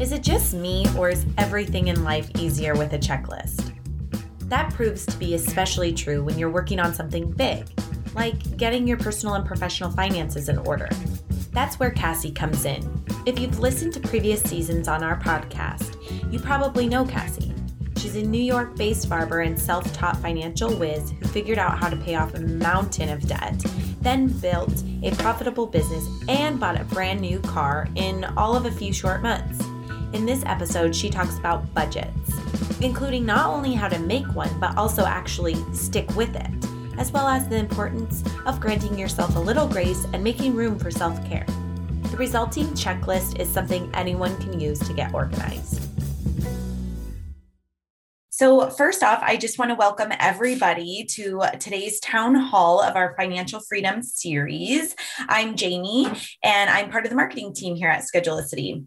Is it just me, or is everything in life easier with a checklist? That proves to be especially true when you're working on something big, like getting your personal and professional finances in order. That's where Cassie comes in. If you've listened to previous seasons on our podcast, you probably know Cassie. She's a New York based barber and self taught financial whiz who figured out how to pay off a mountain of debt, then built a profitable business and bought a brand new car in all of a few short months. In this episode, she talks about budgets, including not only how to make one, but also actually stick with it, as well as the importance of granting yourself a little grace and making room for self care. The resulting checklist is something anyone can use to get organized. So, first off, I just want to welcome everybody to today's town hall of our financial freedom series. I'm Jamie, and I'm part of the marketing team here at Schedulicity.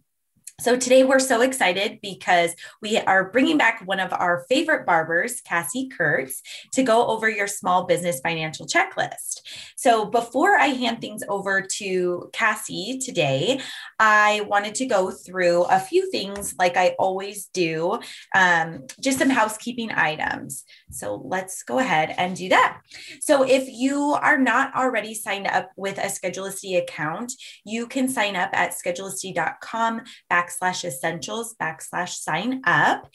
So today we're so excited because we are bringing back one of our favorite barbers, Cassie Kurtz, to go over your small business financial checklist. So before I hand things over to Cassie today, I wanted to go through a few things like I always do, um, just some housekeeping items. So let's go ahead and do that. So if you are not already signed up with a Schedulicity account, you can sign up at schedulicity.com backslash essentials backslash sign up.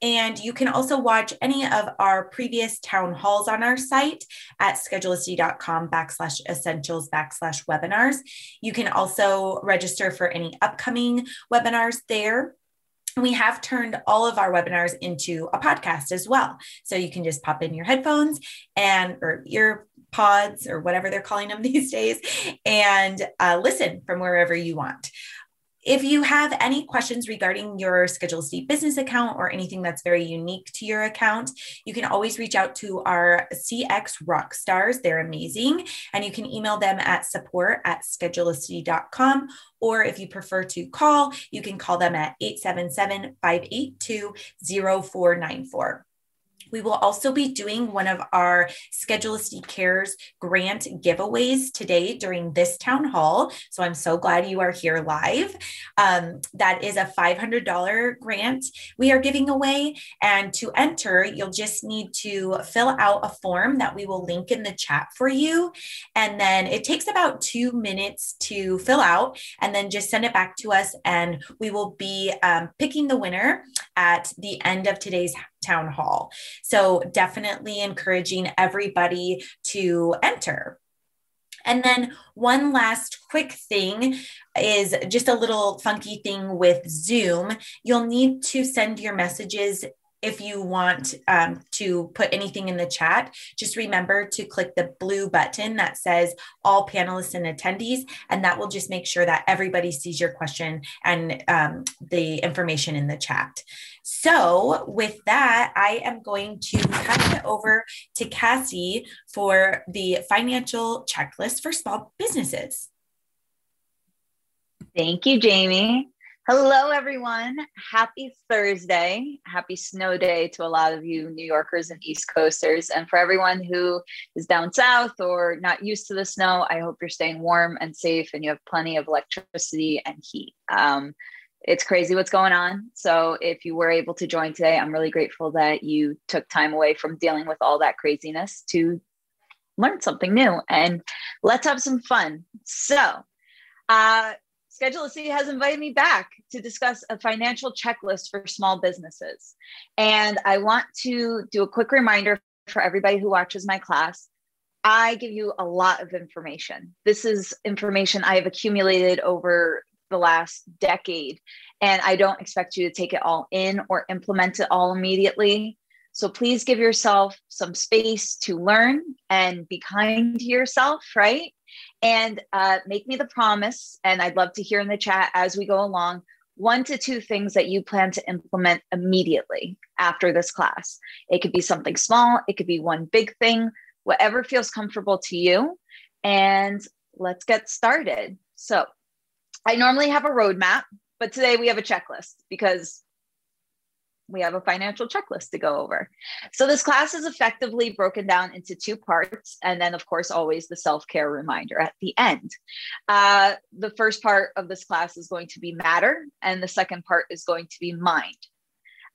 And you can also watch any of our previous town halls on our site at schedulicity.com backslash essentials backslash webinars. You can also register for any upcoming webinars there we have turned all of our webinars into a podcast as well. So you can just pop in your headphones and or ear pods or whatever they're calling them these days and uh, listen from wherever you want. If you have any questions regarding your Schedulicity business account or anything that's very unique to your account, you can always reach out to our CX rock stars. They're amazing. And you can email them at support at schedulicity.com. Or if you prefer to call, you can call them at 877 582 0494. We will also be doing one of our Schedulicity Cares grant giveaways today during this town hall. So I'm so glad you are here live. Um, that is a $500 grant we are giving away. And to enter, you'll just need to fill out a form that we will link in the chat for you. And then it takes about two minutes to fill out and then just send it back to us. And we will be um, picking the winner at the end of today's town hall. So definitely encouraging everybody to enter. And then one last quick thing is just a little funky thing with Zoom. You'll need to send your messages if you want um, to put anything in the chat, just remember to click the blue button that says all panelists and attendees, and that will just make sure that everybody sees your question and um, the information in the chat. So, with that, I am going to pass it over to Cassie for the financial checklist for small businesses. Thank you, Jamie. Hello, everyone. Happy Thursday. Happy snow day to a lot of you New Yorkers and East Coasters. And for everyone who is down south or not used to the snow, I hope you're staying warm and safe and you have plenty of electricity and heat. Um, it's crazy what's going on. So, if you were able to join today, I'm really grateful that you took time away from dealing with all that craziness to learn something new and let's have some fun. So, uh, Schedulicity has invited me back to discuss a financial checklist for small businesses. And I want to do a quick reminder for everybody who watches my class. I give you a lot of information. This is information I have accumulated over the last decade, and I don't expect you to take it all in or implement it all immediately. So please give yourself some space to learn and be kind to yourself, right? And uh, make me the promise. And I'd love to hear in the chat as we go along one to two things that you plan to implement immediately after this class. It could be something small, it could be one big thing, whatever feels comfortable to you. And let's get started. So, I normally have a roadmap, but today we have a checklist because we have a financial checklist to go over. So this class is effectively broken down into two parts. And then, of course, always the self care reminder at the end. Uh, the first part of this class is going to be matter, and the second part is going to be mind.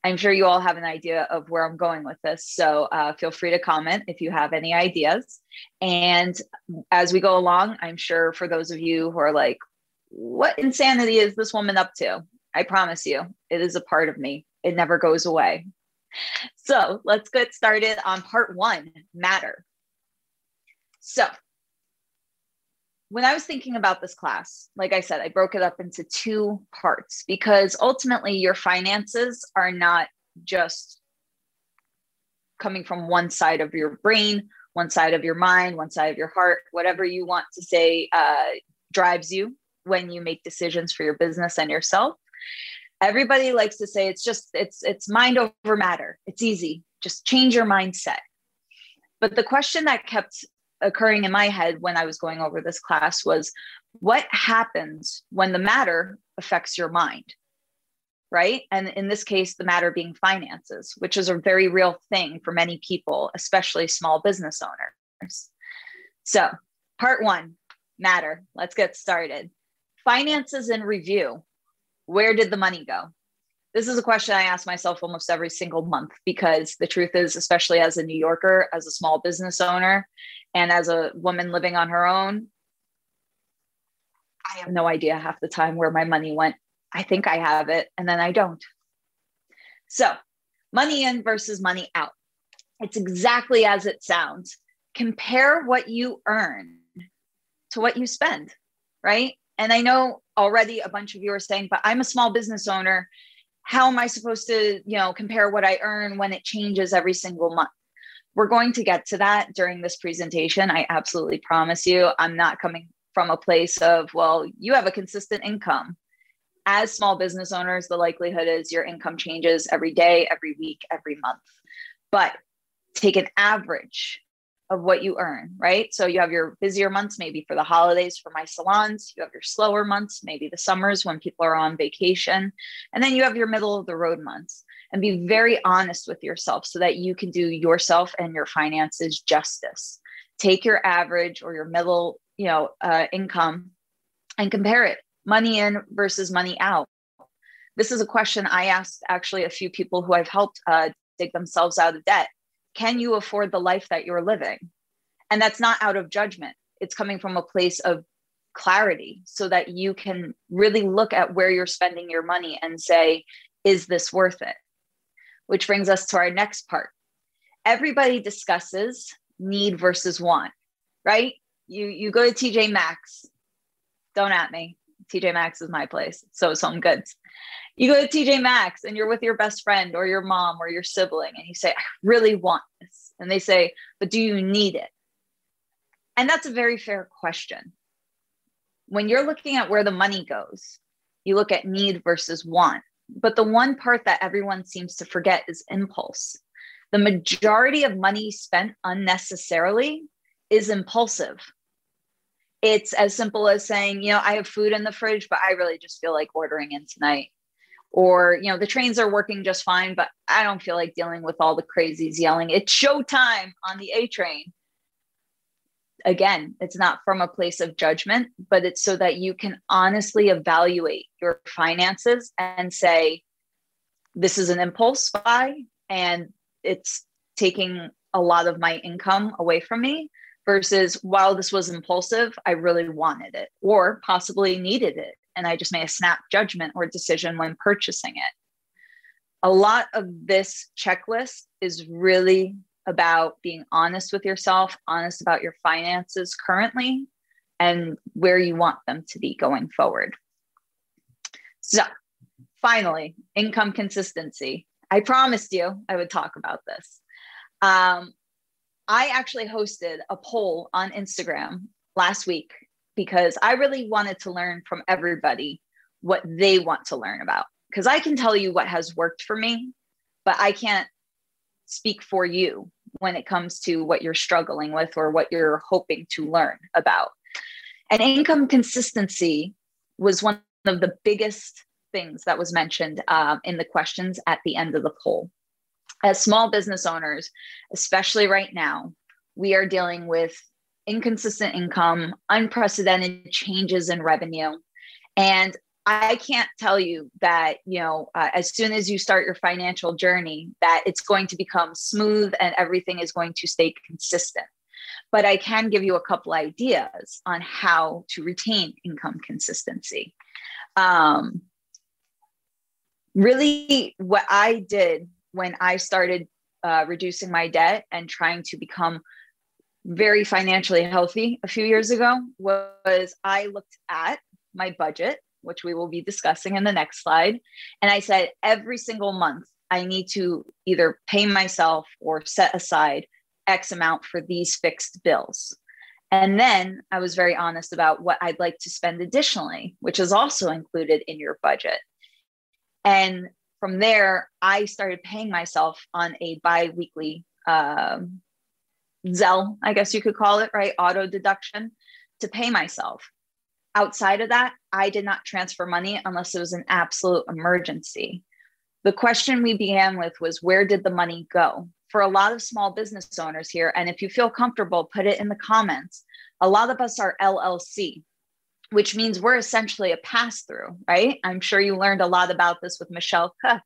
I'm sure you all have an idea of where I'm going with this. So uh, feel free to comment if you have any ideas. And as we go along, I'm sure for those of you who are like, what insanity is this woman up to? I promise you, it is a part of me. It never goes away. So let's get started on part one matter. So, when I was thinking about this class, like I said, I broke it up into two parts because ultimately your finances are not just coming from one side of your brain, one side of your mind, one side of your heart, whatever you want to say uh, drives you when you make decisions for your business and yourself everybody likes to say it's just it's it's mind over matter. It's easy. Just change your mindset. But the question that kept occurring in my head when i was going over this class was what happens when the matter affects your mind? Right? And in this case the matter being finances which is a very real thing for many people especially small business owners. So part 1 matter. Let's get started. Finances in review where did the money go? This is a question I ask myself almost every single month because the truth is, especially as a New Yorker, as a small business owner, and as a woman living on her own, I have no idea half the time where my money went. I think I have it, and then I don't. So, money in versus money out. It's exactly as it sounds. Compare what you earn to what you spend, right? And I know already a bunch of you are saying, but I'm a small business owner. How am I supposed to, you know, compare what I earn when it changes every single month? We're going to get to that during this presentation. I absolutely promise you. I'm not coming from a place of, well, you have a consistent income. As small business owners, the likelihood is your income changes every day, every week, every month. But take an average of what you earn, right? So you have your busier months, maybe for the holidays for my salons. You have your slower months, maybe the summers when people are on vacation. And then you have your middle of the road months. And be very honest with yourself so that you can do yourself and your finances justice. Take your average or your middle, you know, uh, income and compare it money in versus money out. This is a question I asked actually a few people who I've helped uh, dig themselves out of debt can you afford the life that you're living? And that's not out of judgment, it's coming from a place of clarity so that you can really look at where you're spending your money and say, is this worth it? Which brings us to our next part. Everybody discusses need versus want, right? You you go to TJ Maxx. Don't at me. TJ Maxx is my place. So is Home Goods you go to TJ Maxx and you're with your best friend or your mom or your sibling and you say, I really want this. And they say, but do you need it? And that's a very fair question. When you're looking at where the money goes, you look at need versus want. But the one part that everyone seems to forget is impulse. The majority of money spent unnecessarily is impulsive. It's as simple as saying, you know, I have food in the fridge, but I really just feel like ordering in tonight. Or you know the trains are working just fine but i don't feel like dealing with all the crazies yelling. It's showtime on the a train. Again it's not from a place of judgment but it's so that you can honestly evaluate your finances and say this is an impulse buy and it's taking a lot of my income away from me versus while this was impulsive i really wanted it or possibly needed it and I just made a snap judgment or decision when purchasing it. A lot of this checklist is really about being honest with yourself, honest about your finances currently, and where you want them to be going forward. So, finally, income consistency. I promised you I would talk about this. Um, I actually hosted a poll on Instagram last week because I really wanted to learn from everybody what they want to learn about. Because I can tell you what has worked for me, but I can't speak for you when it comes to what you're struggling with or what you're hoping to learn about. And income consistency was one of the biggest things that was mentioned um, in the questions at the end of the poll. As small business owners, especially right now, we are dealing with inconsistent income, unprecedented changes in revenue. And I can't tell you that, you know, uh, as soon as you start your financial journey, that it's going to become smooth and everything is going to stay consistent. But I can give you a couple ideas on how to retain income consistency. Um, really, what I did when I started uh, reducing my debt and trying to become very financially healthy a few years ago was I looked at my budget, which we will be discussing in the next slide. And I said, every single month, I need to either pay myself or set aside X amount for these fixed bills. And then I was very honest about what I'd like to spend additionally, which is also included in your budget. And from there, I started paying myself on a bi weekly um, Zelle, I guess you could call it, right? Auto deduction to pay myself. Outside of that, I did not transfer money unless it was an absolute emergency. The question we began with was where did the money go? For a lot of small business owners here, and if you feel comfortable, put it in the comments. A lot of us are LLC, which means we're essentially a pass through, right? I'm sure you learned a lot about this with Michelle Cook.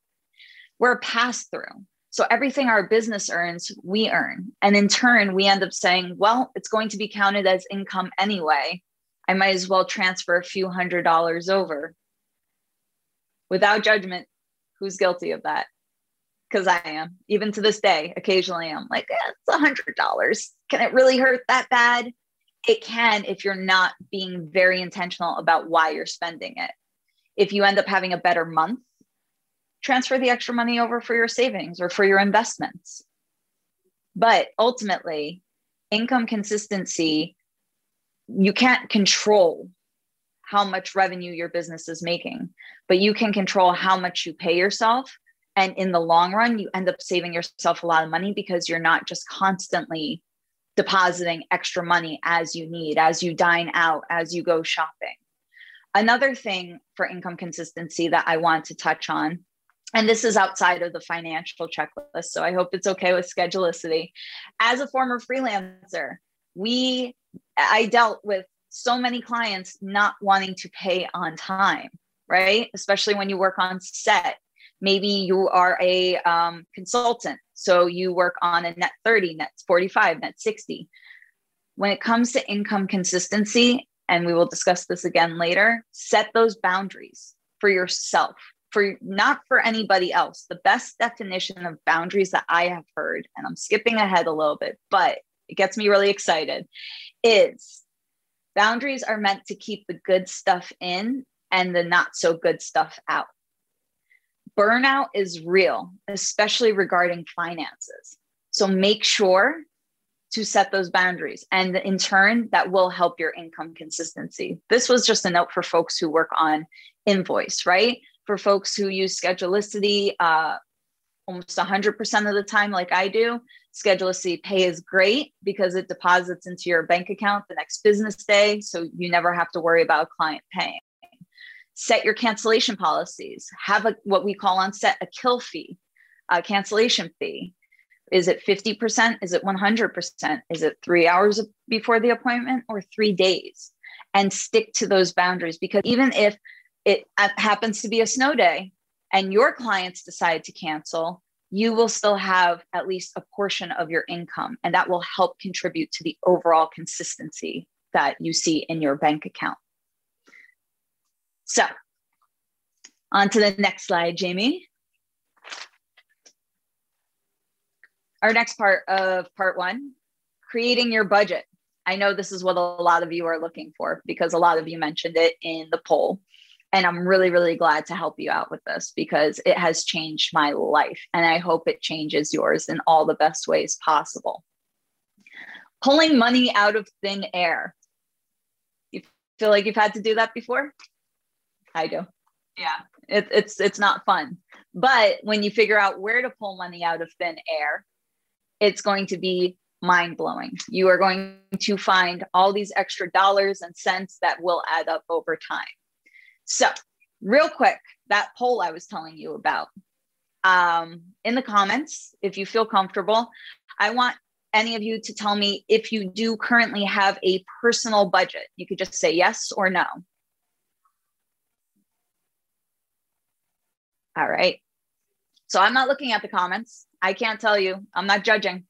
We're a pass through. So everything our business earns, we earn. And in turn, we end up saying, well, it's going to be counted as income anyway. I might as well transfer a few hundred dollars over. Without judgment, who's guilty of that? Because I am. Even to this day, occasionally I'm like, eh, it's a hundred dollars. Can it really hurt that bad? It can if you're not being very intentional about why you're spending it. If you end up having a better month, transfer the extra money over for your savings or for your investments. But ultimately, income consistency, you can't control how much revenue your business is making, but you can control how much you pay yourself. And in the long run, you end up saving yourself a lot of money because you're not just constantly depositing extra money as you need, as you dine out, as you go shopping. Another thing for income consistency that I want to touch on and this is outside of the financial checklist so i hope it's okay with schedulicity. As a former freelancer we i dealt with so many clients not wanting to pay on time right? Especially when you work on set. Maybe you are a um, consultant so you work on a net 30 net 45 net 60 when it comes to income consistency and we will discuss this again later set those boundaries for yourself for not for anybody else. The best definition of boundaries that I have heard, and I'm skipping ahead a little bit, but it gets me really excited, is boundaries are meant to keep the good stuff in and the not so good stuff out. Burnout is real, especially regarding finances. So make sure to set those boundaries. And in turn, that will help your income consistency. This was just a note for folks who work on invoice, right? for folks who use Schedulicity uh, almost 100% of the time, like I do. Schedulicity Pay is great because it deposits into your bank account the next business day. So you never have to worry about a client paying. Set your cancellation policies. Have a what we call on set a kill fee, a cancellation fee. Is it 50%? Is it 100%? Is it three hours before the appointment or three days? And stick to those boundaries because even if it happens to be a snow day and your clients decide to cancel, you will still have at least a portion of your income, and that will help contribute to the overall consistency that you see in your bank account. So, on to the next slide, Jamie. Our next part of part one creating your budget. I know this is what a lot of you are looking for because a lot of you mentioned it in the poll. And I'm really, really glad to help you out with this because it has changed my life. And I hope it changes yours in all the best ways possible. Pulling money out of thin air. You feel like you've had to do that before? I do. Yeah, it, it's it's not fun. But when you figure out where to pull money out of thin air, it's going to be mind blowing. You are going to find all these extra dollars and cents that will add up over time. So, real quick, that poll I was telling you about. Um, in the comments, if you feel comfortable, I want any of you to tell me if you do currently have a personal budget. You could just say yes or no. All right. So I'm not looking at the comments. I can't tell you. I'm not judging.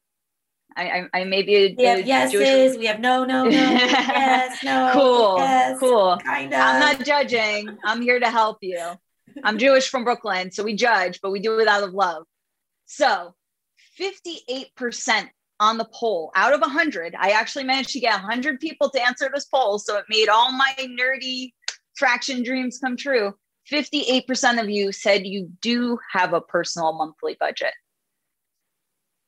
I, I, I may be a, we have a yeses, Jewish... we have no, no, no, yes, no. Cool, yes, cool. Kinda. I'm not judging. I'm here to help you. I'm Jewish from Brooklyn, so we judge, but we do it out of love. So 58% on the poll out of 100. I actually managed to get 100 people to answer this poll. So it made all my nerdy fraction dreams come true. 58% of you said you do have a personal monthly budget.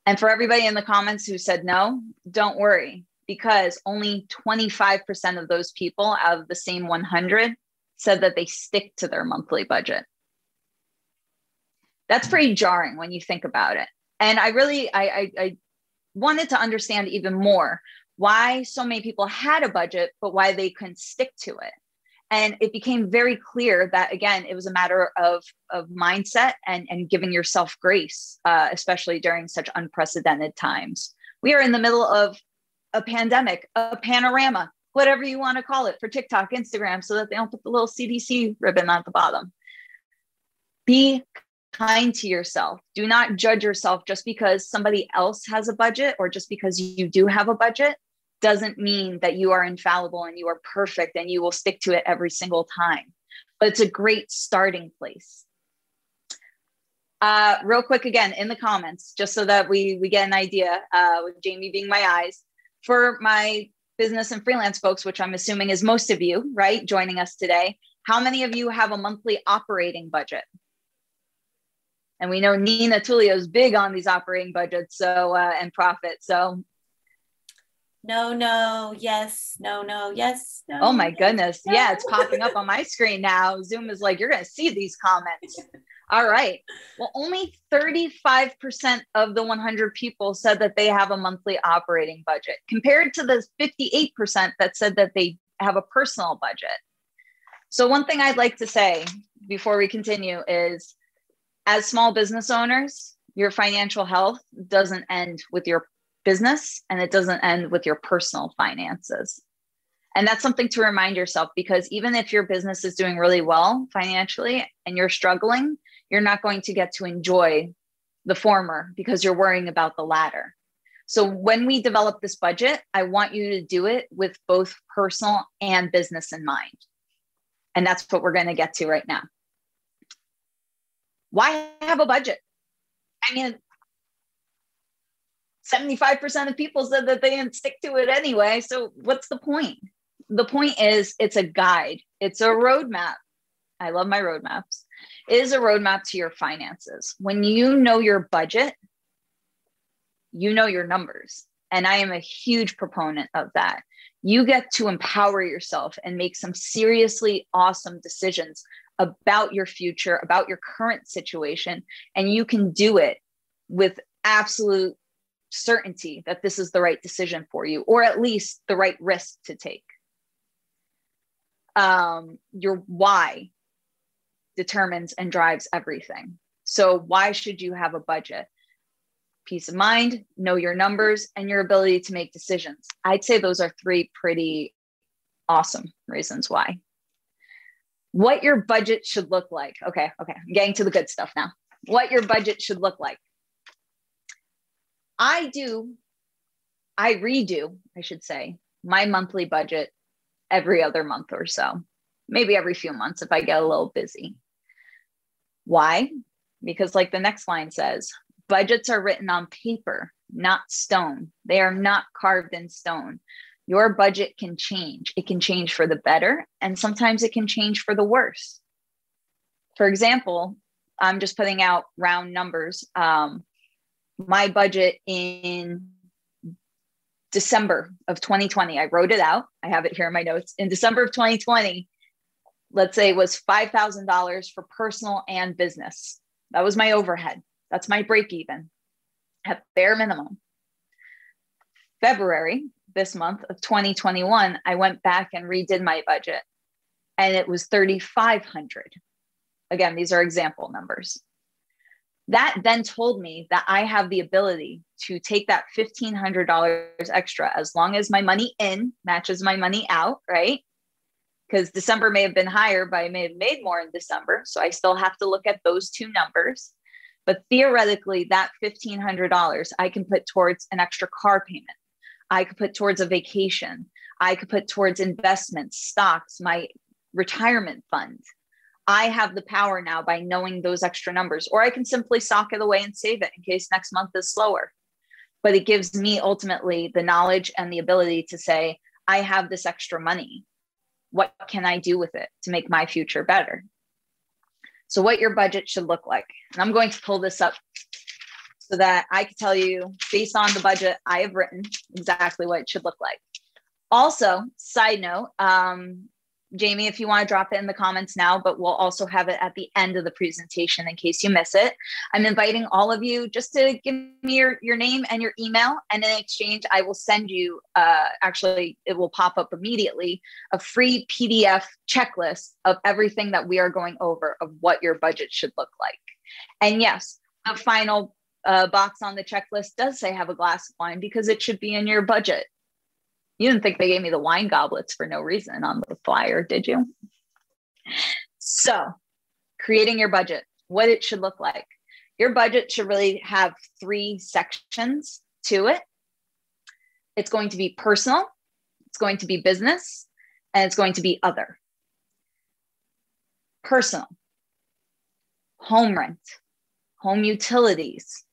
And for everybody in the comments who said no, don't worry, because only 25% of those people out of the same 100 said that they stick to their monthly budget. That's pretty jarring when you think about it. And I really, I, I, I wanted to understand even more why so many people had a budget, but why they couldn't stick to it. And it became very clear that, again, it was a matter of, of mindset and, and giving yourself grace, uh, especially during such unprecedented times. We are in the middle of a pandemic, a panorama, whatever you want to call it for TikTok, Instagram, so that they don't put the little CDC ribbon at the bottom. Be kind to yourself. Do not judge yourself just because somebody else has a budget or just because you do have a budget doesn't mean that you are infallible and you are perfect and you will stick to it every single time. But it's a great starting place. Uh, real quick again in the comments, just so that we we get an idea, uh, with Jamie being my eyes, for my business and freelance folks, which I'm assuming is most of you, right, joining us today. How many of you have a monthly operating budget? And we know Nina Tulio is big on these operating budgets, so uh, and profit. So no, no, yes, no, no, yes, no. Oh my goodness. No. Yeah, it's popping up on my screen now. Zoom is like, you're going to see these comments. All right. Well, only 35% of the 100 people said that they have a monthly operating budget, compared to the 58% that said that they have a personal budget. So, one thing I'd like to say before we continue is as small business owners, your financial health doesn't end with your business and it doesn't end with your personal finances. And that's something to remind yourself because even if your business is doing really well financially and you're struggling, you're not going to get to enjoy the former because you're worrying about the latter. So when we develop this budget, I want you to do it with both personal and business in mind. And that's what we're going to get to right now. Why have a budget? I mean, 75% of people said that they didn't stick to it anyway. So what's the point? The point is it's a guide, it's a roadmap. I love my roadmaps. It is a roadmap to your finances. When you know your budget, you know your numbers. And I am a huge proponent of that. You get to empower yourself and make some seriously awesome decisions about your future, about your current situation. And you can do it with absolute certainty that this is the right decision for you, or at least the right risk to take. Um, your why determines and drives everything. So, why should you have a budget? Peace of mind, know your numbers, and your ability to make decisions. I'd say those are three pretty awesome reasons why. What your budget should look like. Okay, okay, I'm getting to the good stuff now. What your budget should look like. I do, I redo, I should say, my monthly budget every other month or so, maybe every few months if I get a little busy. Why? Because, like the next line says, budgets are written on paper, not stone. They are not carved in stone. Your budget can change. It can change for the better, and sometimes it can change for the worse. For example, I'm just putting out round numbers. Um, my budget in December of 2020. I wrote it out. I have it here in my notes. In December of 2020, let's say it was $5,000 for personal and business. That was my overhead. That's my break even at bare minimum. February, this month of 2021, I went back and redid my budget and it was 3,500. Again, these are example numbers. That then told me that I have the ability to take that $1,500 extra as long as my money in matches my money out, right? Because December may have been higher, but I may have made more in December. So I still have to look at those two numbers. But theoretically, that $1,500 I can put towards an extra car payment. I could put towards a vacation. I could put towards investments, stocks, my retirement fund. I have the power now by knowing those extra numbers, or I can simply sock it away and save it in case next month is slower. But it gives me ultimately the knowledge and the ability to say, I have this extra money. What can I do with it to make my future better? So, what your budget should look like. And I'm going to pull this up so that I can tell you, based on the budget I have written, exactly what it should look like. Also, side note, um, Jamie, if you want to drop it in the comments now, but we'll also have it at the end of the presentation in case you miss it. I'm inviting all of you just to give me your, your name and your email. And in exchange, I will send you, uh, actually, it will pop up immediately, a free PDF checklist of everything that we are going over of what your budget should look like. And yes, the final uh, box on the checklist does say have a glass of wine because it should be in your budget. You didn't think they gave me the wine goblets for no reason on the flyer, did you? So, creating your budget, what it should look like. Your budget should really have three sections to it. It's going to be personal, it's going to be business, and it's going to be other. Personal, home rent, home utilities,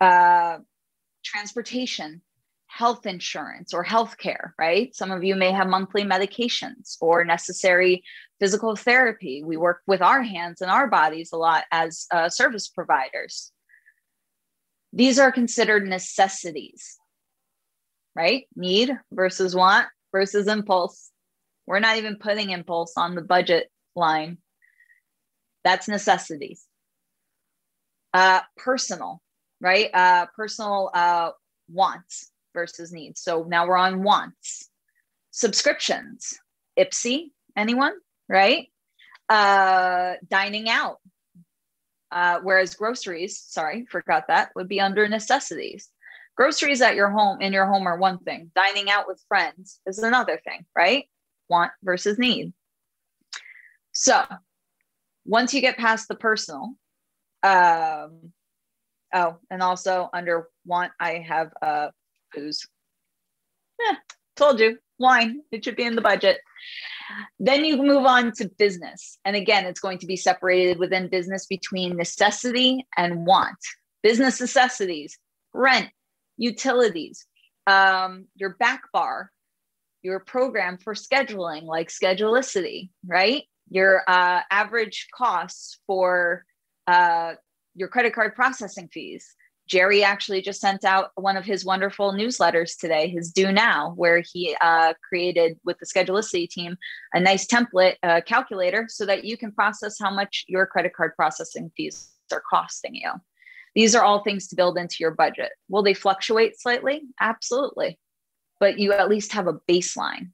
uh, transportation, health insurance or health care, right? Some of you may have monthly medications or necessary physical therapy. We work with our hands and our bodies a lot as uh, service providers. These are considered necessities, right? Need versus want versus impulse. We're not even putting impulse on the budget line. That's necessities. Uh, personal, right? Uh, personal uh, wants versus needs. So now we're on wants. Subscriptions, Ipsy, anyone, right? Uh, dining out. Uh, whereas groceries, sorry, forgot that, would be under necessities. Groceries at your home, in your home, are one thing. Dining out with friends is another thing, right? Want versus need. So once you get past the personal, um, oh, and also under want, I have uh, booze. Yeah, told you, wine. It should be in the budget. Then you move on to business. And again, it's going to be separated within business between necessity and want. Business necessities, rent, utilities, um, your back bar, your program for scheduling, like Schedulicity, right? Your uh, average costs for uh, your credit card processing fees, Jerry actually just sent out one of his wonderful newsletters today, his Do Now, where he uh, created with the Schedulicity team a nice template uh, calculator so that you can process how much your credit card processing fees are costing you. These are all things to build into your budget. Will they fluctuate slightly? Absolutely. But you at least have a baseline.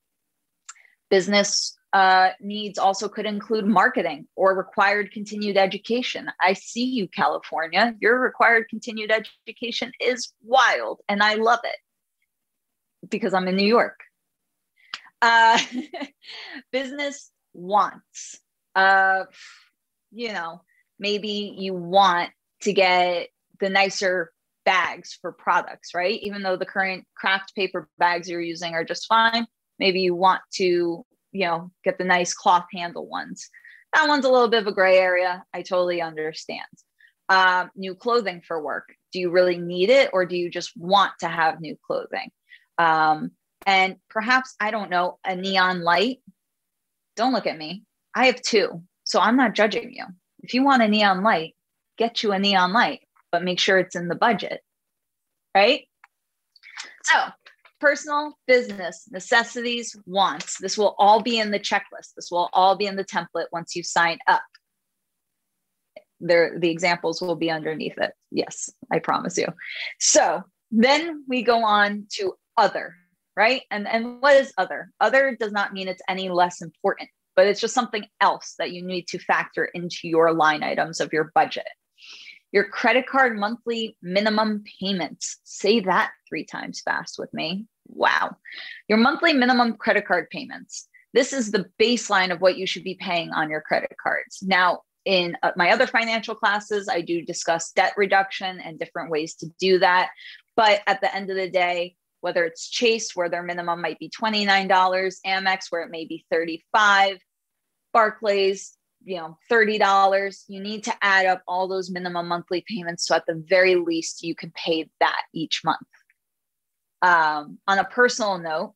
Business uh, needs also could include marketing or required continued education. I see you, California. Your required continued education is wild, and I love it because I'm in New York. Uh, business wants, uh, you know, maybe you want to get the nicer bags for products, right? Even though the current craft paper bags you're using are just fine, maybe you want to you know, get the nice cloth handle ones. That one's a little bit of a gray area. I totally understand. Um, new clothing for work. Do you really need it or do you just want to have new clothing? Um, and perhaps, I don't know, a neon light. Don't look at me. I have two. So I'm not judging you. If you want a neon light, get you a neon light, but make sure it's in the budget. Right? So personal, business, necessities, wants. This will all be in the checklist. This will all be in the template once you sign up. There, the examples will be underneath it. Yes, I promise you. So then we go on to other, right? And, and what is other? Other does not mean it's any less important. but it's just something else that you need to factor into your line items of your budget. Your credit card monthly minimum payments. Say that three times fast with me. Wow. Your monthly minimum credit card payments. This is the baseline of what you should be paying on your credit cards. Now, in uh, my other financial classes, I do discuss debt reduction and different ways to do that. But at the end of the day, whether it's Chase, where their minimum might be $29, Amex, where it may be 35, Barclays, you know, $30, you need to add up all those minimum monthly payments. So at the very least, you can pay that each month. Um, on a personal note,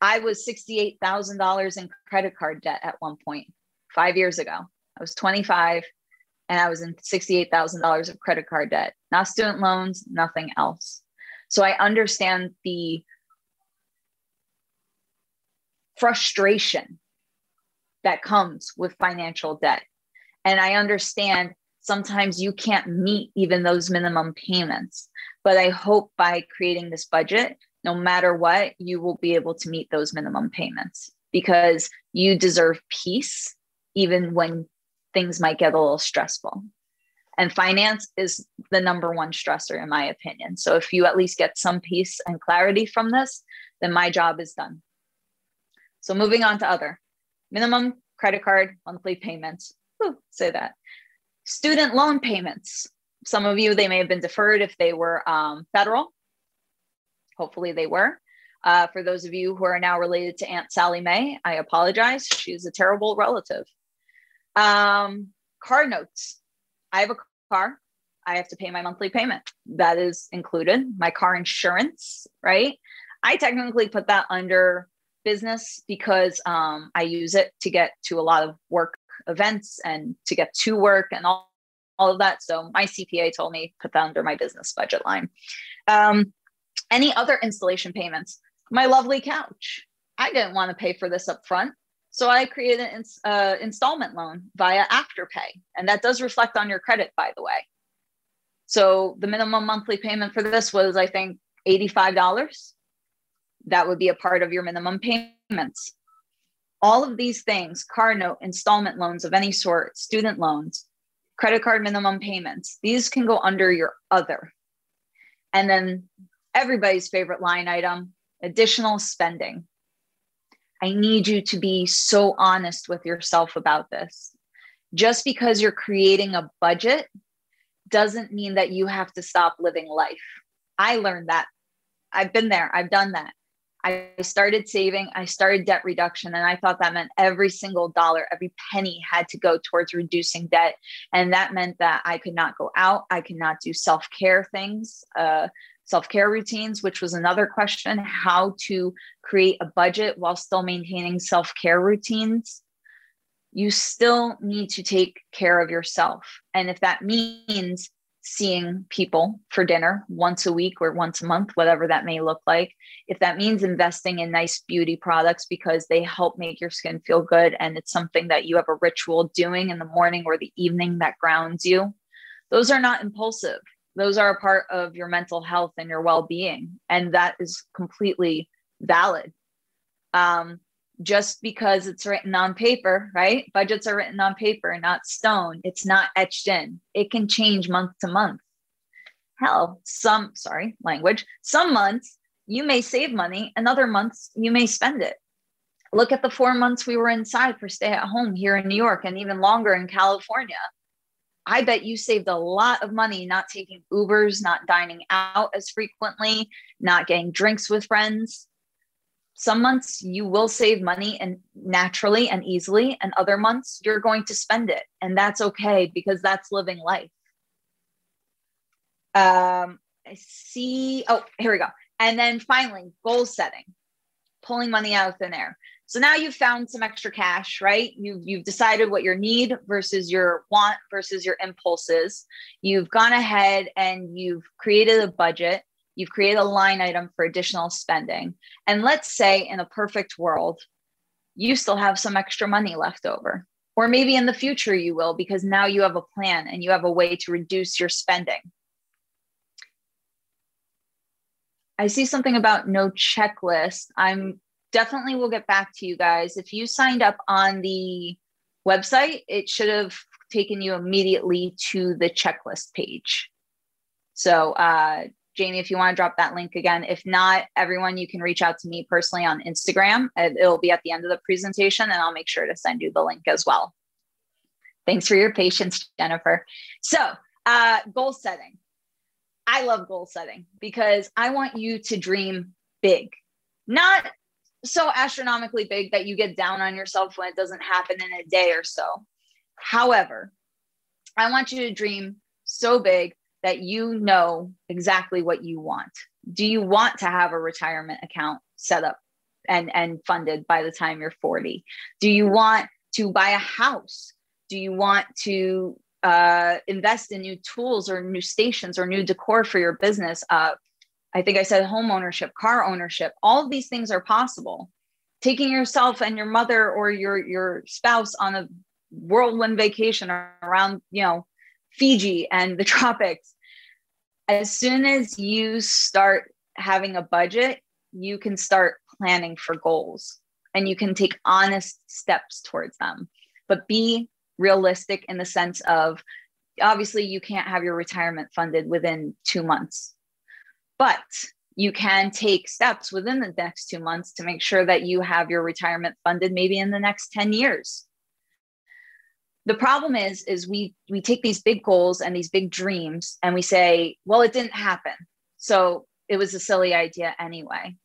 I was $68,000 in credit card debt at one point five years ago. I was 25 and I was in $68,000 of credit card debt, not student loans, nothing else. So I understand the frustration that comes with financial debt. And I understand sometimes you can't meet even those minimum payments. But I hope by creating this budget, no matter what, you will be able to meet those minimum payments because you deserve peace even when things might get a little stressful. And finance is the number one stressor, in my opinion. So if you at least get some peace and clarity from this, then my job is done. So moving on to other minimum credit card monthly payments. Ooh, say that. Student loan payments. Some of you, they may have been deferred if they were um, federal. Hopefully they were. Uh, for those of you who are now related to Aunt Sallie Mae, I apologize. She's a terrible relative. Um, car notes. I have a car. I have to pay my monthly payment. That is included. My car insurance, right? I technically put that under business because um, I use it to get to a lot of work events and to get to work and all, all of that. So my CPA told me put that under my business budget line. Um, any other installation payments? My lovely couch. I didn't want to pay for this up front. So I created an uh, installment loan via Afterpay, and that does reflect on your credit, by the way. So the minimum monthly payment for this was, I think, $85. That would be a part of your minimum payments. All of these things, car note, installment loans of any sort, student loans, credit card minimum payments, these can go under your other. And then everybody's favorite line item, additional spending. I need you to be so honest with yourself about this. Just because you're creating a budget doesn't mean that you have to stop living life. I learned that. I've been there, I've done that. I started saving, I started debt reduction, and I thought that meant every single dollar, every penny had to go towards reducing debt. And that meant that I could not go out, I could not do self care things. Uh, self care routines, which was another question how to create a budget while still maintaining self care routines. You still need to take care of yourself. And if that means seeing people for dinner once a week or once a month, whatever that may look like, if that means investing in nice beauty products because they help make your skin feel good and it's something that you have a ritual doing in the morning or the evening that grounds you, those are not impulsive. Those are a part of your mental health and your well-being. And that is completely valid. Um, just because it's written on paper right? Budgets are written on paper not stone. It's not etched in. It can change month to month. Hell some sorry language. Some months you may save money and other months you may spend it. Look at the four months we were inside for stay at home here in new york and even longer in california. I bet you saved a lot of money not taking Ubers, not dining out as frequently, not getting drinks with friends. Some months you will save money and naturally and easily, and other months you're going to spend it. And that's okay because that's living life. Um, I see. Oh, here we go. And then finally, goal setting, pulling money out of thin air. So now you've found some extra cash, right? You've, you've decided what your need versus your want versus your impulses. You've gone ahead and you've created a budget. You've created a line item for additional spending. And let's say in a perfect world, you still have some extra money left over. Or maybe in the future you will, because now you have a plan and you have a way to reduce your spending. I see something about no checklist. I'm definitely will get back to you guys. If you signed up on the website, it should have taken you immediately to the checklist page. So, uh, Jamie, if you want to drop that link again. If not, everyone, you can reach out to me personally on Instagram. It'll be at the end of the presentation, and I'll make sure to send you the link as well. Thanks for your patience, Jennifer. So, uh, goal setting. I love goal setting because I want you to dream big, not so astronomically big that you get down on yourself when it doesn't happen in a day or so. However, I want you to dream so big that you know exactly what you want. Do you want to have a retirement account set up and, and funded by the time you're 40? Do you want to buy a house? Do you want to uh, invest in new tools or new stations or new decor for your business? Uh, I think I said home ownership, car ownership, all of these things are possible. Taking yourself and your mother or your your spouse on a whirlwind vacation around, you know, Fiji and the tropics. As soon as you start having a budget, you can start planning for goals and you can take honest steps towards them. But be realistic in the sense of obviously you can't have your retirement funded within two months, but you can take steps within the next two months to make sure that you have your retirement funded maybe in the next 10 years the problem is is we we take these big goals and these big dreams and we say well it didn't happen. So it was a silly idea anyway.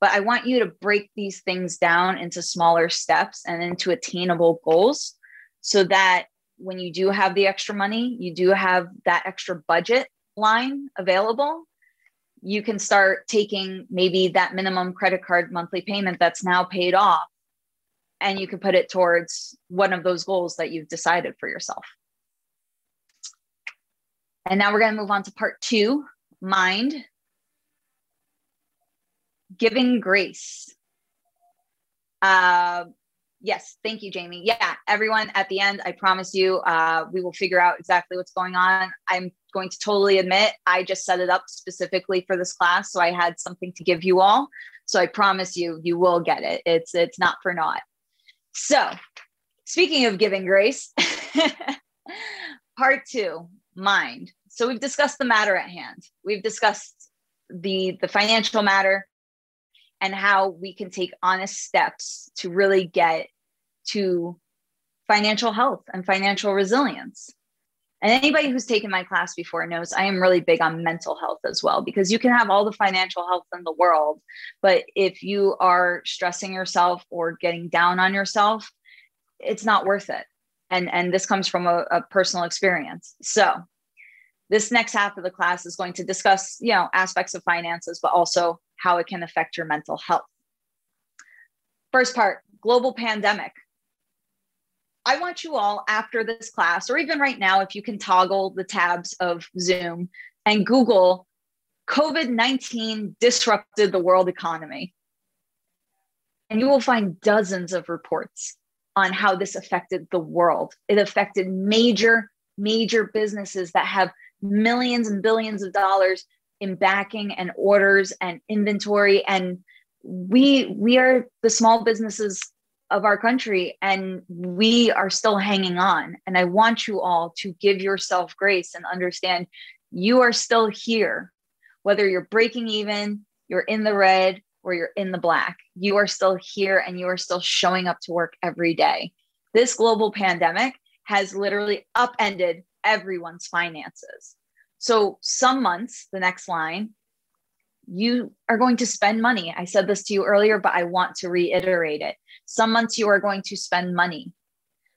But i want you to break these things down into smaller steps and into attainable goals so that when you do have the extra money you do have that extra budget line available. You can start taking maybe that minimum credit card monthly payment that's now paid off and you can put it towards one of those goals that you've decided for yourself. And now we're going to move on to part two mind, giving grace. Uh, yes, thank you, Jamie. Yeah, everyone at the end, I promise you, uh, we will figure out exactly what's going on. I'm going to totally admit I just set it up specifically for this class, so I had something to give you all. So I promise you, you will get it. It's it's not for naught. So, speaking of giving grace, part two, mind. So we've discussed the matter at hand. We've discussed the the financial matter and how we can take honest steps to really get to financial health and financial resilience. And anybody who's taken my class before knows I am really big on mental health as well, because you can have all the financial health in the world. But if you are stressing yourself or getting down on yourself, it's not worth it. And, and this comes from a, a personal experience. So this next half of the class is going to discuss, you know, aspects of finances, but also how it can affect your mental health. First part, global pandemic. I want you all after this class, or even right now, if you can toggle the tabs of Zoom and Google COVID 19 disrupted the world economy. And you will find dozens of reports on how this affected the world. It affected major, major businesses that have millions and billions of dollars in backing and orders and inventory. And we we are the small businesses of our country and we are still hanging on. And i want you all to give yourself grace and understand you are still here whether you're breaking even you're in the red or you're in the black. You are still here and you are still showing up to work every day. This global pandemic has literally upended everyone's finances. So some months the next line you are going to spend money. I said this to you earlier, but I want to reiterate it. Some months you are going to spend money,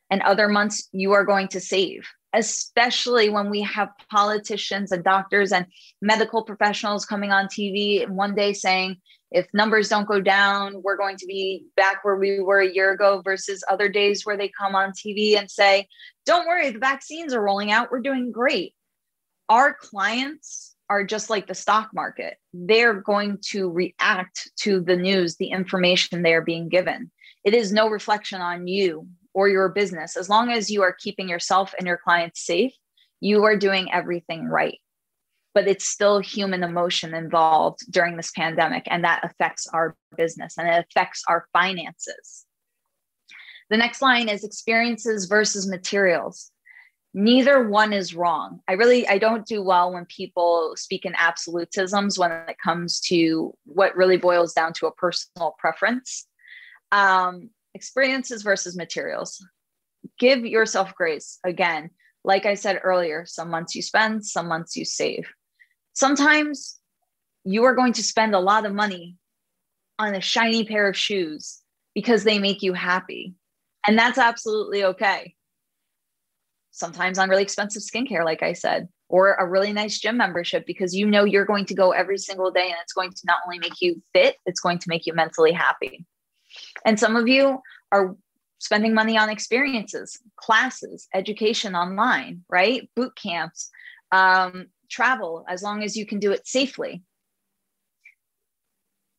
and other months you are going to save, especially when we have politicians and doctors and medical professionals coming on TV one day saying, if numbers don't go down, we're going to be back where we were a year ago, versus other days where they come on TV and say, don't worry, the vaccines are rolling out, we're doing great. Our clients are just like the stock market. They're going to react to the news, the information they are being given. It is no reflection on you or your business. As long as you are keeping yourself and your clients safe, you are doing everything right. but it's still human emotion involved during this pandemic, and that affects our business and it affects our finances. The next line is experiences versus materials. Neither one is wrong. I really I don't do well when people speak in absolutisms when it comes to what really boils down to a personal preference. Um, experiences versus materials. Give yourself grace. Again, like I said earlier, some months you spend, some months you save. Sometimes you are going to spend a lot of money on a shiny pair of shoes because they make you happy. And that's absolutely okay. Sometimes on really expensive skincare, like I said, or a really nice gym membership because you know you're going to go every single day and it's going to not only make you fit, it's going to make you mentally happy. And some of you are spending money on experiences, classes, education online, right? Boot camps, um, travel, as long as you can do it safely.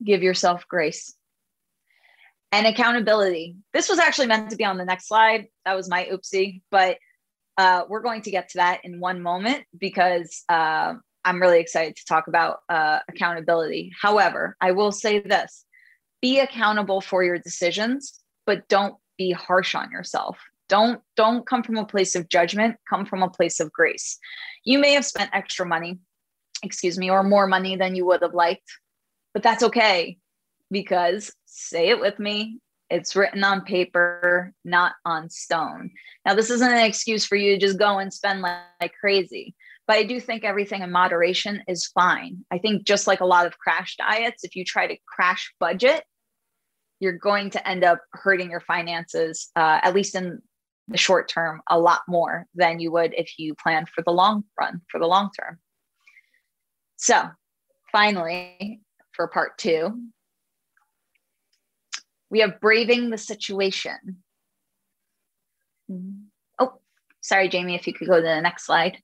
Give yourself grace and accountability. This was actually meant to be on the next slide. That was my oopsie, but uh, we're going to get to that in one moment because uh, I'm really excited to talk about uh, accountability. However, I will say this be accountable for your decisions, but don't be harsh on yourself. Don't don't come from a place of judgment, come from a place of grace. You may have spent extra money, excuse me, or more money than you would have liked, but that's okay because say it with me it's written on paper not on stone. Now this isn't an excuse for you to just go and spend like, like, crazy but i do think everything in moderation is fine. I think just like a lot of crash diets if you try to crash budget you're going to end up hurting your finances uh, at least in the short term a lot more than you would if you plan for the long run for the long term. So finally for part two we have braving the situation. Oh, sorry, Jamie, if you could go to the next slide.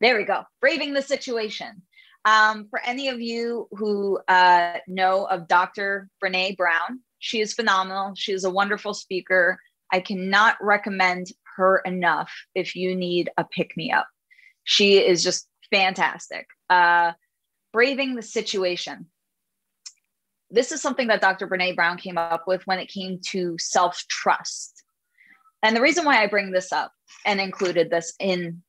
There we go. Braving the situation. Um, for any of you who uh, know of Dr. Brene Brown, she is phenomenal. She is a wonderful speaker. I cannot recommend her enough if you need a pick me up. She is just fantastic. Uh, braving the situation this is something that Dr. Brene Brown came up with when it came to self trust. And the reason why I bring this up and included this in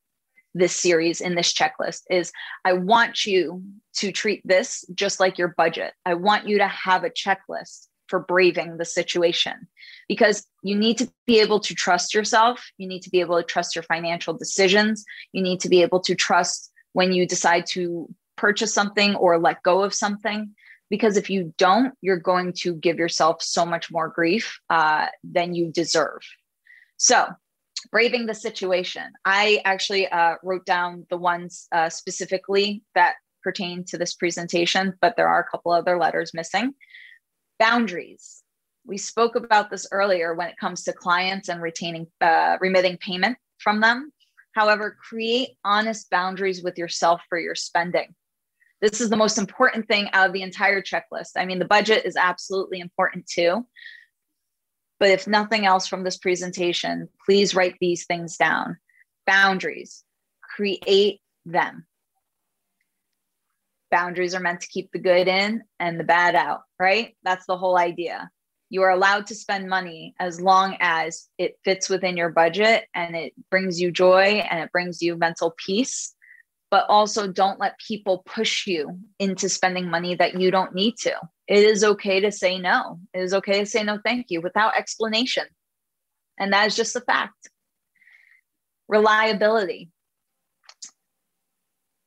this series, in this checklist, is I want you to treat this just like your budget. I want you to have a checklist for braving the situation because you need to be able to trust yourself. You need to be able to trust your financial decisions. You need to be able to trust when you decide to purchase something or let go of something because if you don't you're going to give yourself so much more grief uh, than you deserve. So braving the situation i actually uh, wrote down the ones uh, specifically that pertain to this presentation but there are a couple other letters missing. Boundaries. We spoke about this earlier when it comes to clients and retaining uh, remitting payment from them. However create honest boundaries with yourself for your spending this is the most important thing out of the entire checklist. I mean, the budget is absolutely important too. But if nothing else from this presentation, please write these things down. Boundaries, create them. Boundaries are meant to keep the good in and the bad out, right? That's the whole idea. You are allowed to spend money as long as it fits within your budget and it brings you joy and it brings you mental peace but also don't let people push you into spending money that you don't need to. It is okay to say no. It is okay to say no, thank you, without explanation. And that is just a fact. Reliability.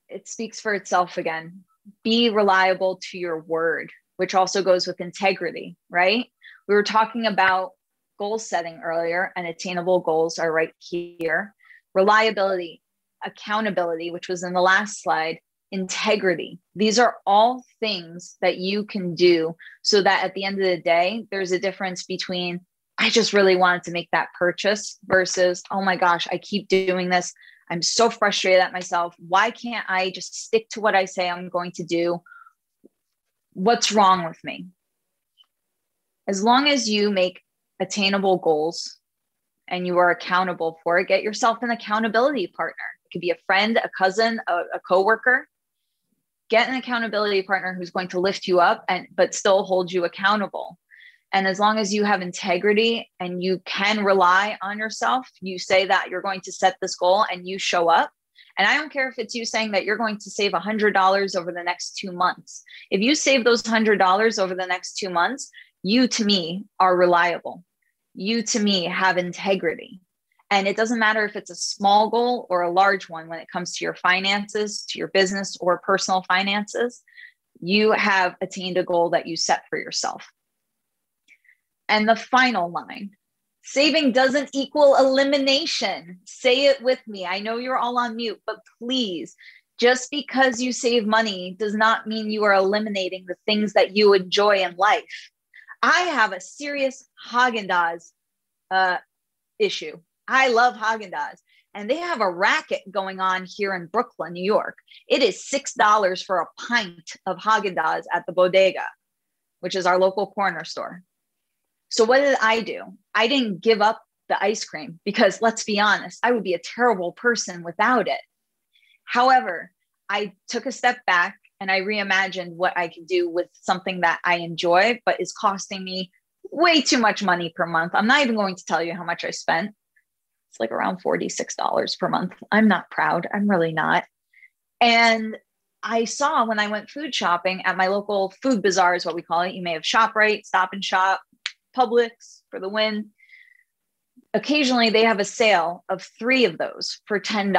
It speaks for itself again. Be reliable to your word, which also goes with integrity, right? We were talking about goal setting earlier, and attainable goals are right here. Reliability accountability, which was in the last slide, integrity. These are all things that you can do so that at the end of the day, there's a difference between, I just really wanted to make that purchase versus, oh my gosh, I keep doing this. I'm so frustrated at myself. Why can't I just stick to what I say I'm going to do? What's wrong with me? As long as you make attainable goals and you are accountable for it, get yourself an accountability partner could be a friend, a cousin, a, a coworker. Get an accountability partner who's going to lift you up and but still hold you accountable. And as long as you have integrity and you can rely on yourself, you say that you're going to set this goal and you show up. And I don't care if it's you saying that you're going to save $100 over the next two months. If you save those $100 over the next two months, you to me are reliable. You to me have integrity. And it doesn't matter if it's a small goal or a large one when it comes to your finances, to your business or personal finances, you have attained a goal that you set for yourself. And the final line saving doesn't equal elimination. Say it with me. I know you're all on mute, but please, just because you save money does not mean you are eliminating the things that you enjoy in life. I have a serious Haagen Dazs uh, issue. I love Haagen Dazs, and they have a racket going on here in Brooklyn, New York. It is six dollars for a pint of Haagen Dazs at the Bodega, which is our local corner store. So what did I do? I didn't give up the ice cream because let's be honest, I would be a terrible person without it. However, I took a step back and I reimagined what I could do with something that I enjoy, but is costing me way too much money per month. I'm not even going to tell you how much I spent. It's like around $46 per month. I'm not proud. I'm really not. And I saw when I went food shopping at my local food bazaar, is what we call it. You may have ShopRite, Stop and Shop, Publix for the win. Occasionally, they have a sale of three of those for $10.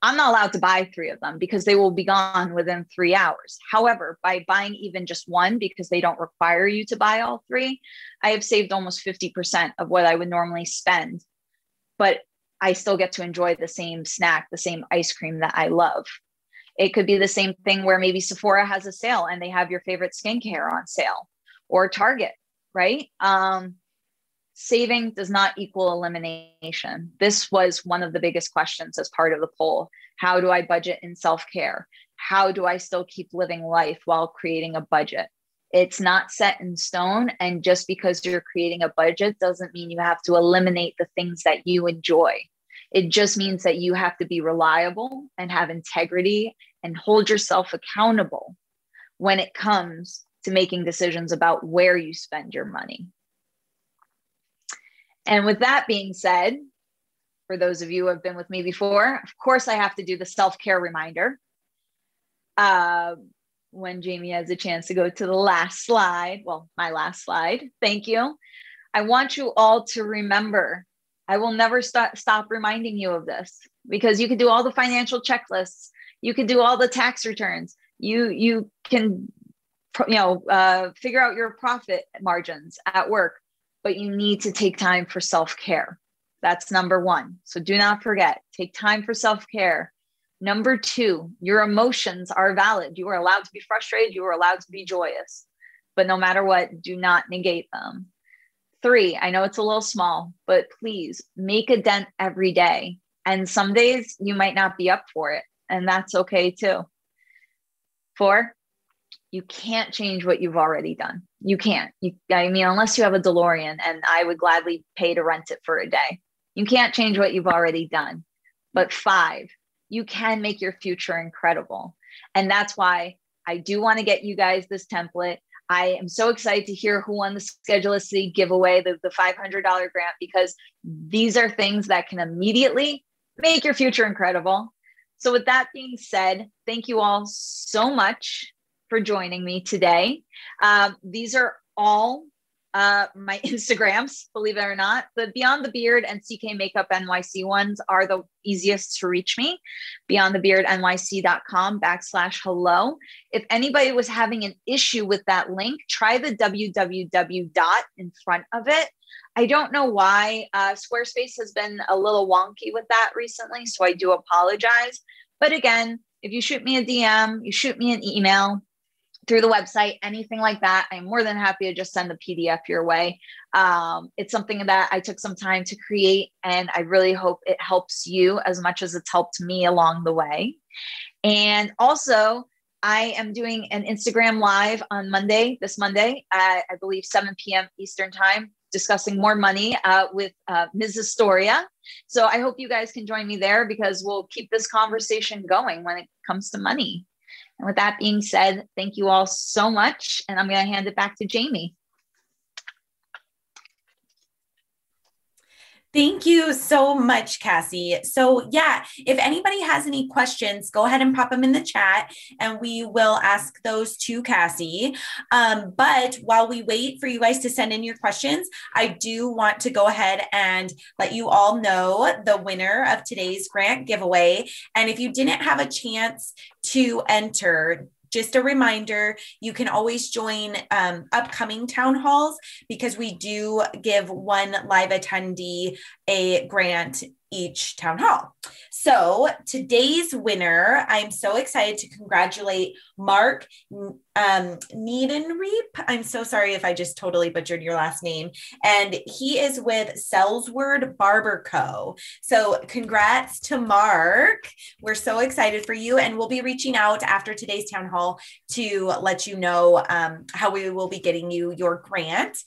I'm not allowed to buy three of them because they will be gone within three hours. However, by buying even just one, because they don't require you to buy all three, I have saved almost 50% of what I would normally spend. But I still get to enjoy the same snack, the same ice cream that I love. It could be the same thing where maybe Sephora has a sale and they have your favorite skincare on sale or Target, right? Um, saving does not equal elimination. This was one of the biggest questions as part of the poll. How do I budget in self care? How do I still keep living life while creating a budget? It's not set in stone. And just because you're creating a budget doesn't mean you have to eliminate the things that you enjoy. It just means that you have to be reliable and have integrity and hold yourself accountable when it comes to making decisions about where you spend your money. And with that being said, for those of you who have been with me before, of course, I have to do the self care reminder. Uh, when Jamie has a chance to go to the last slide, well, my last slide, thank you. I want you all to remember I will never st- stop reminding you of this because you can do all the financial checklists, you can do all the tax returns, you you can you know uh, figure out your profit margins at work but you need to take time for self-care. That's number one. So do not forget take time for self-care. Number two your emotions are valid. You are allowed to be frustrated. You are allowed to be joyous but no matter what do not negate them. Three i know it's a little small but please make a dent every day. And some days you might not be up for it and that's okay too. Four you can't change what you've already done. You can't. You, I mean, unless you have a DeLorean, and I would gladly pay to rent it for a day. You can't change what you've already done. But five, you can make your future incredible. And that's why I do want to get you guys this template. I am so excited to hear who won the Schedulicity giveaway, the, the $500 grant, because these are things that can immediately make your future incredible. So, with that being said, thank you all so much for joining me today. Um, these are all uh, my Instagrams, believe it or not. The Beyond the Beard and CK Makeup NYC ones are the easiest to reach me. Beyond the Beard NYC.com backslash hello. If anybody was having an issue with that link, try the www dot in front of it. I don't know why uh, Squarespace has been a little wonky with that recently, so I do apologize. But again, if you shoot me a DM, you shoot me an email, through the website, anything like that, I'm more than happy to just send the PDF your way. Um, it's something that I took some time to create, and I really hope it helps you as much as it's helped me along the way. And also, I am doing an Instagram live on Monday, this Monday, at I believe 7 p.m. Eastern Time. discussing more money uh, with uh, Ms. Astoria. So I hope you guys can join me there because we'll keep this conversation going when it comes to money. And with that being said, thank you all so much. And I'm going to hand it back to Jamie. Thank you so much, Cassie. So, yeah, if anybody has any questions, go ahead and pop them in the chat and we will ask those to Cassie. Um, but while we wait for you guys to send in your questions, I do want to go ahead and let you all know the winner of today's grant giveaway. And if you didn't have a chance to enter, just a reminder you can always join um, upcoming town halls because we do give one live attendee a grant each town hall. So today's winner, I'm so excited to congratulate Mark um, Needenreep. I'm so sorry if I just totally butchered your last name. And he is with Sellsword Barber Co. So congrats to Mark. We're so excited for you. And we'll be reaching out after today's town hall to let you know um, how we will be getting you your grant.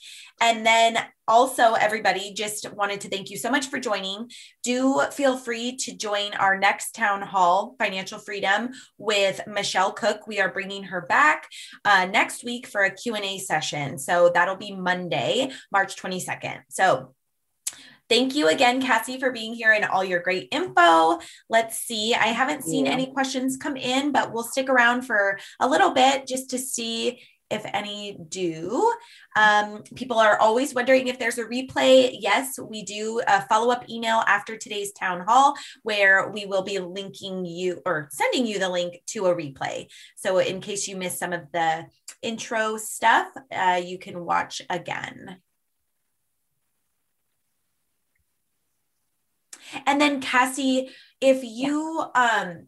And then also, everybody, just wanted to thank you so much for joining. Do feel free to join our next town hall, Financial Freedom, with Michelle Cook. We are bringing her back uh, next week for a Q&A session. So that'll be Monday, March 22nd. So Thank you again, Cassie, for being here and all your great info. Let's see. I haven't seen yeah. any questions come in, but we'll stick around for a little bit just to see if any do. Um, people are always wondering if there's a replay. Yes, we do a follow up email after today's town hall where we will be linking you or sending you the link to a replay. So, in case you missed some of the intro stuff, uh, you can watch again. And then, Cassie, if you um,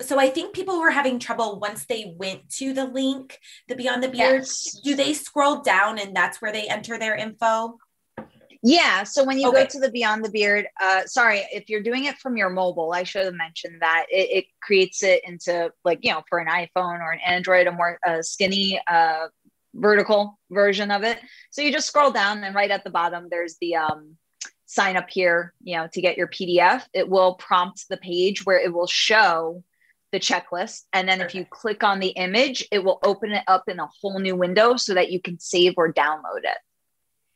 so I think people were having trouble once they went to the link, the Beyond the Beard. Yes. Do they scroll down and that's where they enter their info? Yeah. So when you okay. go to the Beyond the Beard, uh, sorry, if you're doing it from your mobile, I should have mentioned that it, it creates it into like, you know, for an iPhone or an Android, a more uh, skinny, uh, vertical version of it. So you just scroll down and right at the bottom, there's the, um, sign up here, you know, to get your PDF. It will prompt the page where it will show the checklist. And then if you click on the image, it will open it up in a whole new window so that you can save or download it.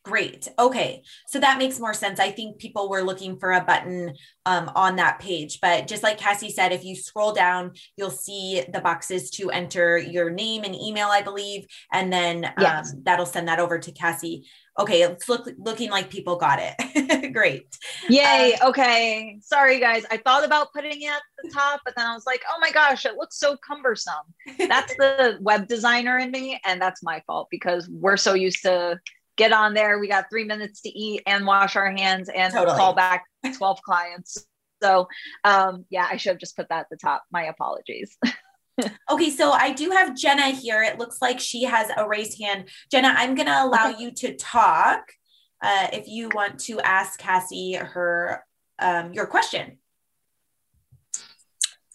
Great. Okay. So that makes more sense. I think people were looking for a button um, on that page. But just like Cassie said, if you scroll down, you'll see the boxes to enter your name and email, I believe. And then yes. um, that'll send that over to Cassie okay, it's look, looking like people got it. Great. Yay. Um, okay. Sorry, guys. I thought about putting it at the top, but then I was like, oh my gosh, it looks so cumbersome. That's the web designer in me. And that's my fault because we're so used to get on there. We got three minutes to eat and wash our hands and totally. call back 12 clients. So, um, yeah, I should have just put that at the top. My apologies. okay, so I do have Jenna here. It looks like she has a raised hand. Jenna, I'm going to allow okay. you to talk uh, if you want to ask Cassie her um, your question.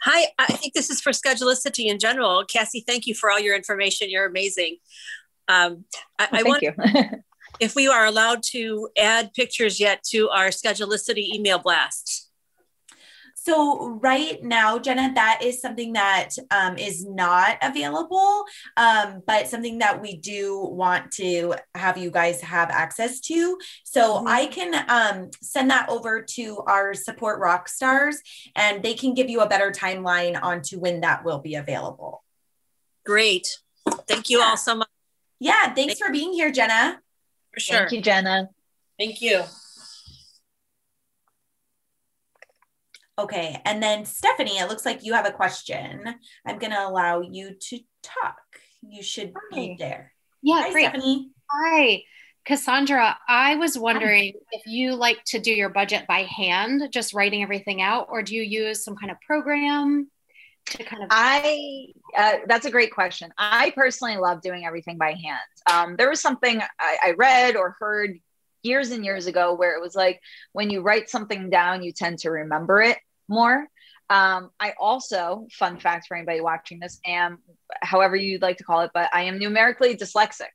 Hi, I think this is for Schedulicity in general. Cassie, thank you for all your information. You're amazing. Um, I, well, I want if we are allowed to add pictures yet to our Schedulicity email blast. So right now, Jenna, that is something that um, is not available, um, but something that we do want to have you guys have access to. So mm-hmm. I can um, send that over to our support rock stars, and they can give you a better timeline on to when that will be available. Great. Thank you yeah. all so much. Yeah, thanks Thank for being here, Jenna. For sure. Thank you, Jenna. Thank you. Okay. And then Stephanie, it looks like you have a question. I'm going to allow you to talk. You should Hi. be there. Yeah, Hi, great. Stephanie. Hi. Cassandra, I was wondering Hi. if you like to do your budget by hand, just writing everything out, or do you use some kind of program to kind of? I, uh, that's a great question. I personally love doing everything by hand. Um, there was something I, I read or heard years and years ago where it was like when you write something down, you tend to remember it more. Um, I also, fun fact for anybody watching this, am, however you'd like to call it, but I am numerically dyslexic.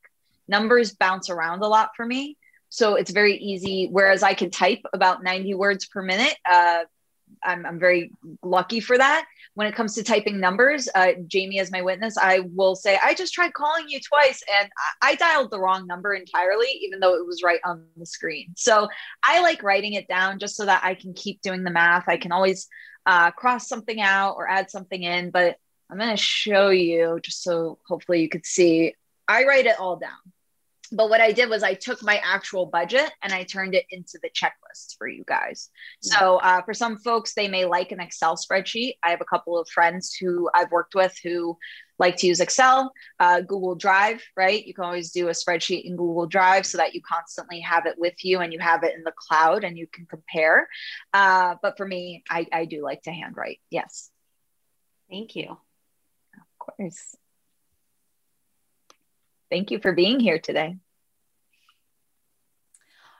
Numbers bounce around a lot for me. So it's very easy. Whereas I can type about 90 words per minute, uh, I'm, I'm very lucky for that. When it comes to typing numbers, uh, Jamie, as my witness, I will say, I just tried calling you twice and I, I dialed the wrong number entirely, even though it was right on the screen. So I like writing it down just so that I can keep doing the math. I can always uh, cross something out or add something in, but I'm going to show you just so hopefully you could see. I write it all down. But what I did was I took my actual budget and I turned it into the checklist for you guys. So uh, for some folks, they may like an Excel spreadsheet. I have a couple of friends who I've worked with who like to use Excel, uh, Google Drive, right? You can always do a spreadsheet in Google Drive so that you constantly have it with you and you have it in the cloud and you can compare. Uh, but for me, I, I do like to handwrite. Yes. Thank you. Of course. Thank you for being here today.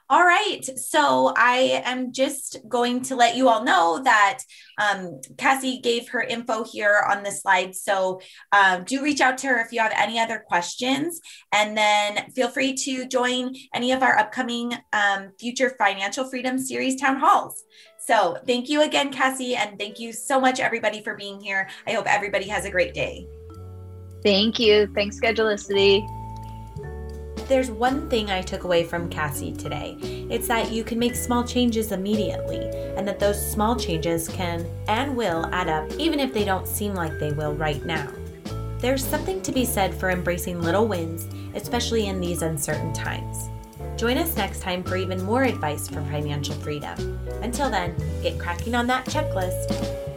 All right. So I am just going to let you all know that um, Cassie gave her info here on the slide. So um, do reach out to her if you have any other questions. And then feel free to join any of our upcoming um, future Financial Freedom Series town halls. So thank you again, Cassie. And thank you so much, everybody, for being here. I hope everybody has a great day. Thank you. Thanks, Schedulicity there's one thing I took away from Cassie today, it's that you can make small changes immediately, and that those small changes can and will add up even if they don't seem like they will right now. There's something to be said for embracing little wins, especially in these uncertain times. Join us next time for even more advice for financial freedom. Until then, get cracking on that checklist.